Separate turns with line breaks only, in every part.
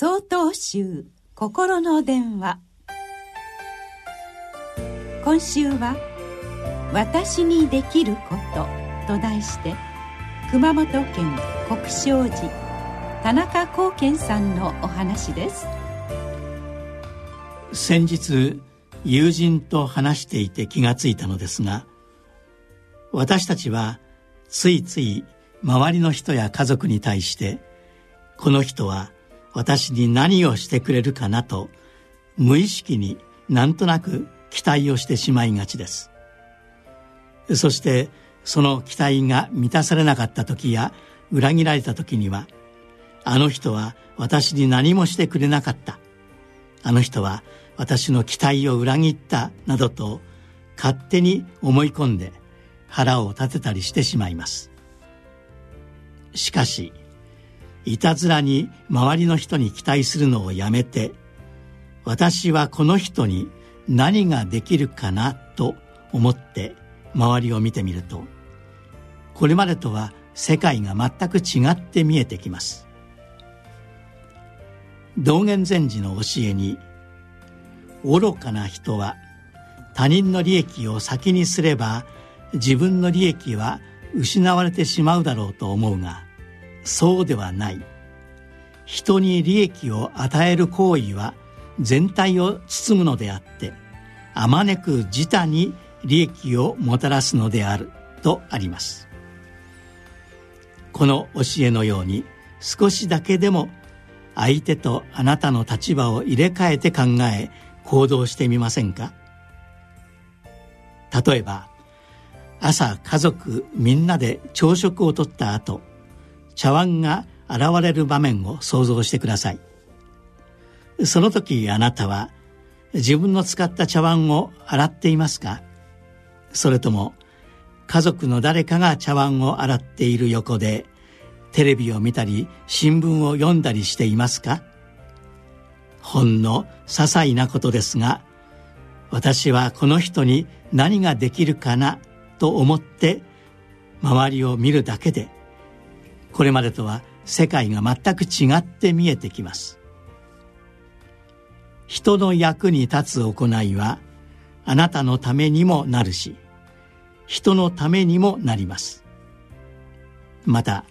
総統集心の電話。今週は「私にできること」と題して熊本県国商寺田中光健さんのお話です。
先日友人と話していて気がついたのですが私たちはついつい周りの人や家族に対してこの人は私に何をしてくれるかなと無意識になんとなく期待をしてしまいがちです。そしてその期待が満たされなかった時や裏切られた時にはあの人は私に何もしてくれなかった。あの人は私の期待を裏切ったなどと勝手に思い込んで腹を立てたりしてしまいます。しかしいたずらに周りの人に期待するのをやめて私はこの人に何ができるかなと思って周りを見てみるとこれまでとは世界が全く違って見えてきます。道元禅師の教えに愚かな人は他人の利益を先にすれば自分の利益は失われてしまうだろうと思うがそうではない。人に利益を与える行為は全体を包むのであってあまねく自他に利益をもたらすのであるとあります。この教えのように少しだけでも相手とあなたの立場を入れ替えて考え行動してみませんか？例えば朝家族みんなで朝食をとった後茶碗が現れる場面を想像してください。その時あなたは自分の使った茶碗を洗っていますか？それとも家族の誰かが茶碗を洗っている横でテレビを見たり新聞を読んだりしていますか？ほんの些細なことですが私はこの人に何ができるかなと思って周りを見るだけでこれまでとは世界が全く違って見えてきます。人の役に立つ行いはあなたのためにもなるし人のためにもなります。また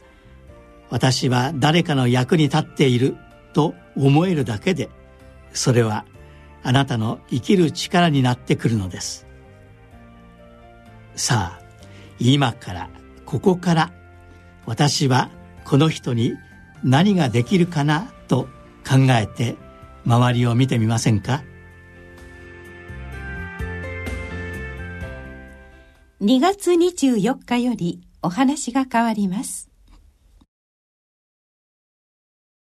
私は誰かの役に立っていると思えるだけでそれはあなたの生きる力になってくるのです。さあ今からここから私はこの人に何ができるかなと考えて周りを見てみませんか
？2月24日よりお話が変わります。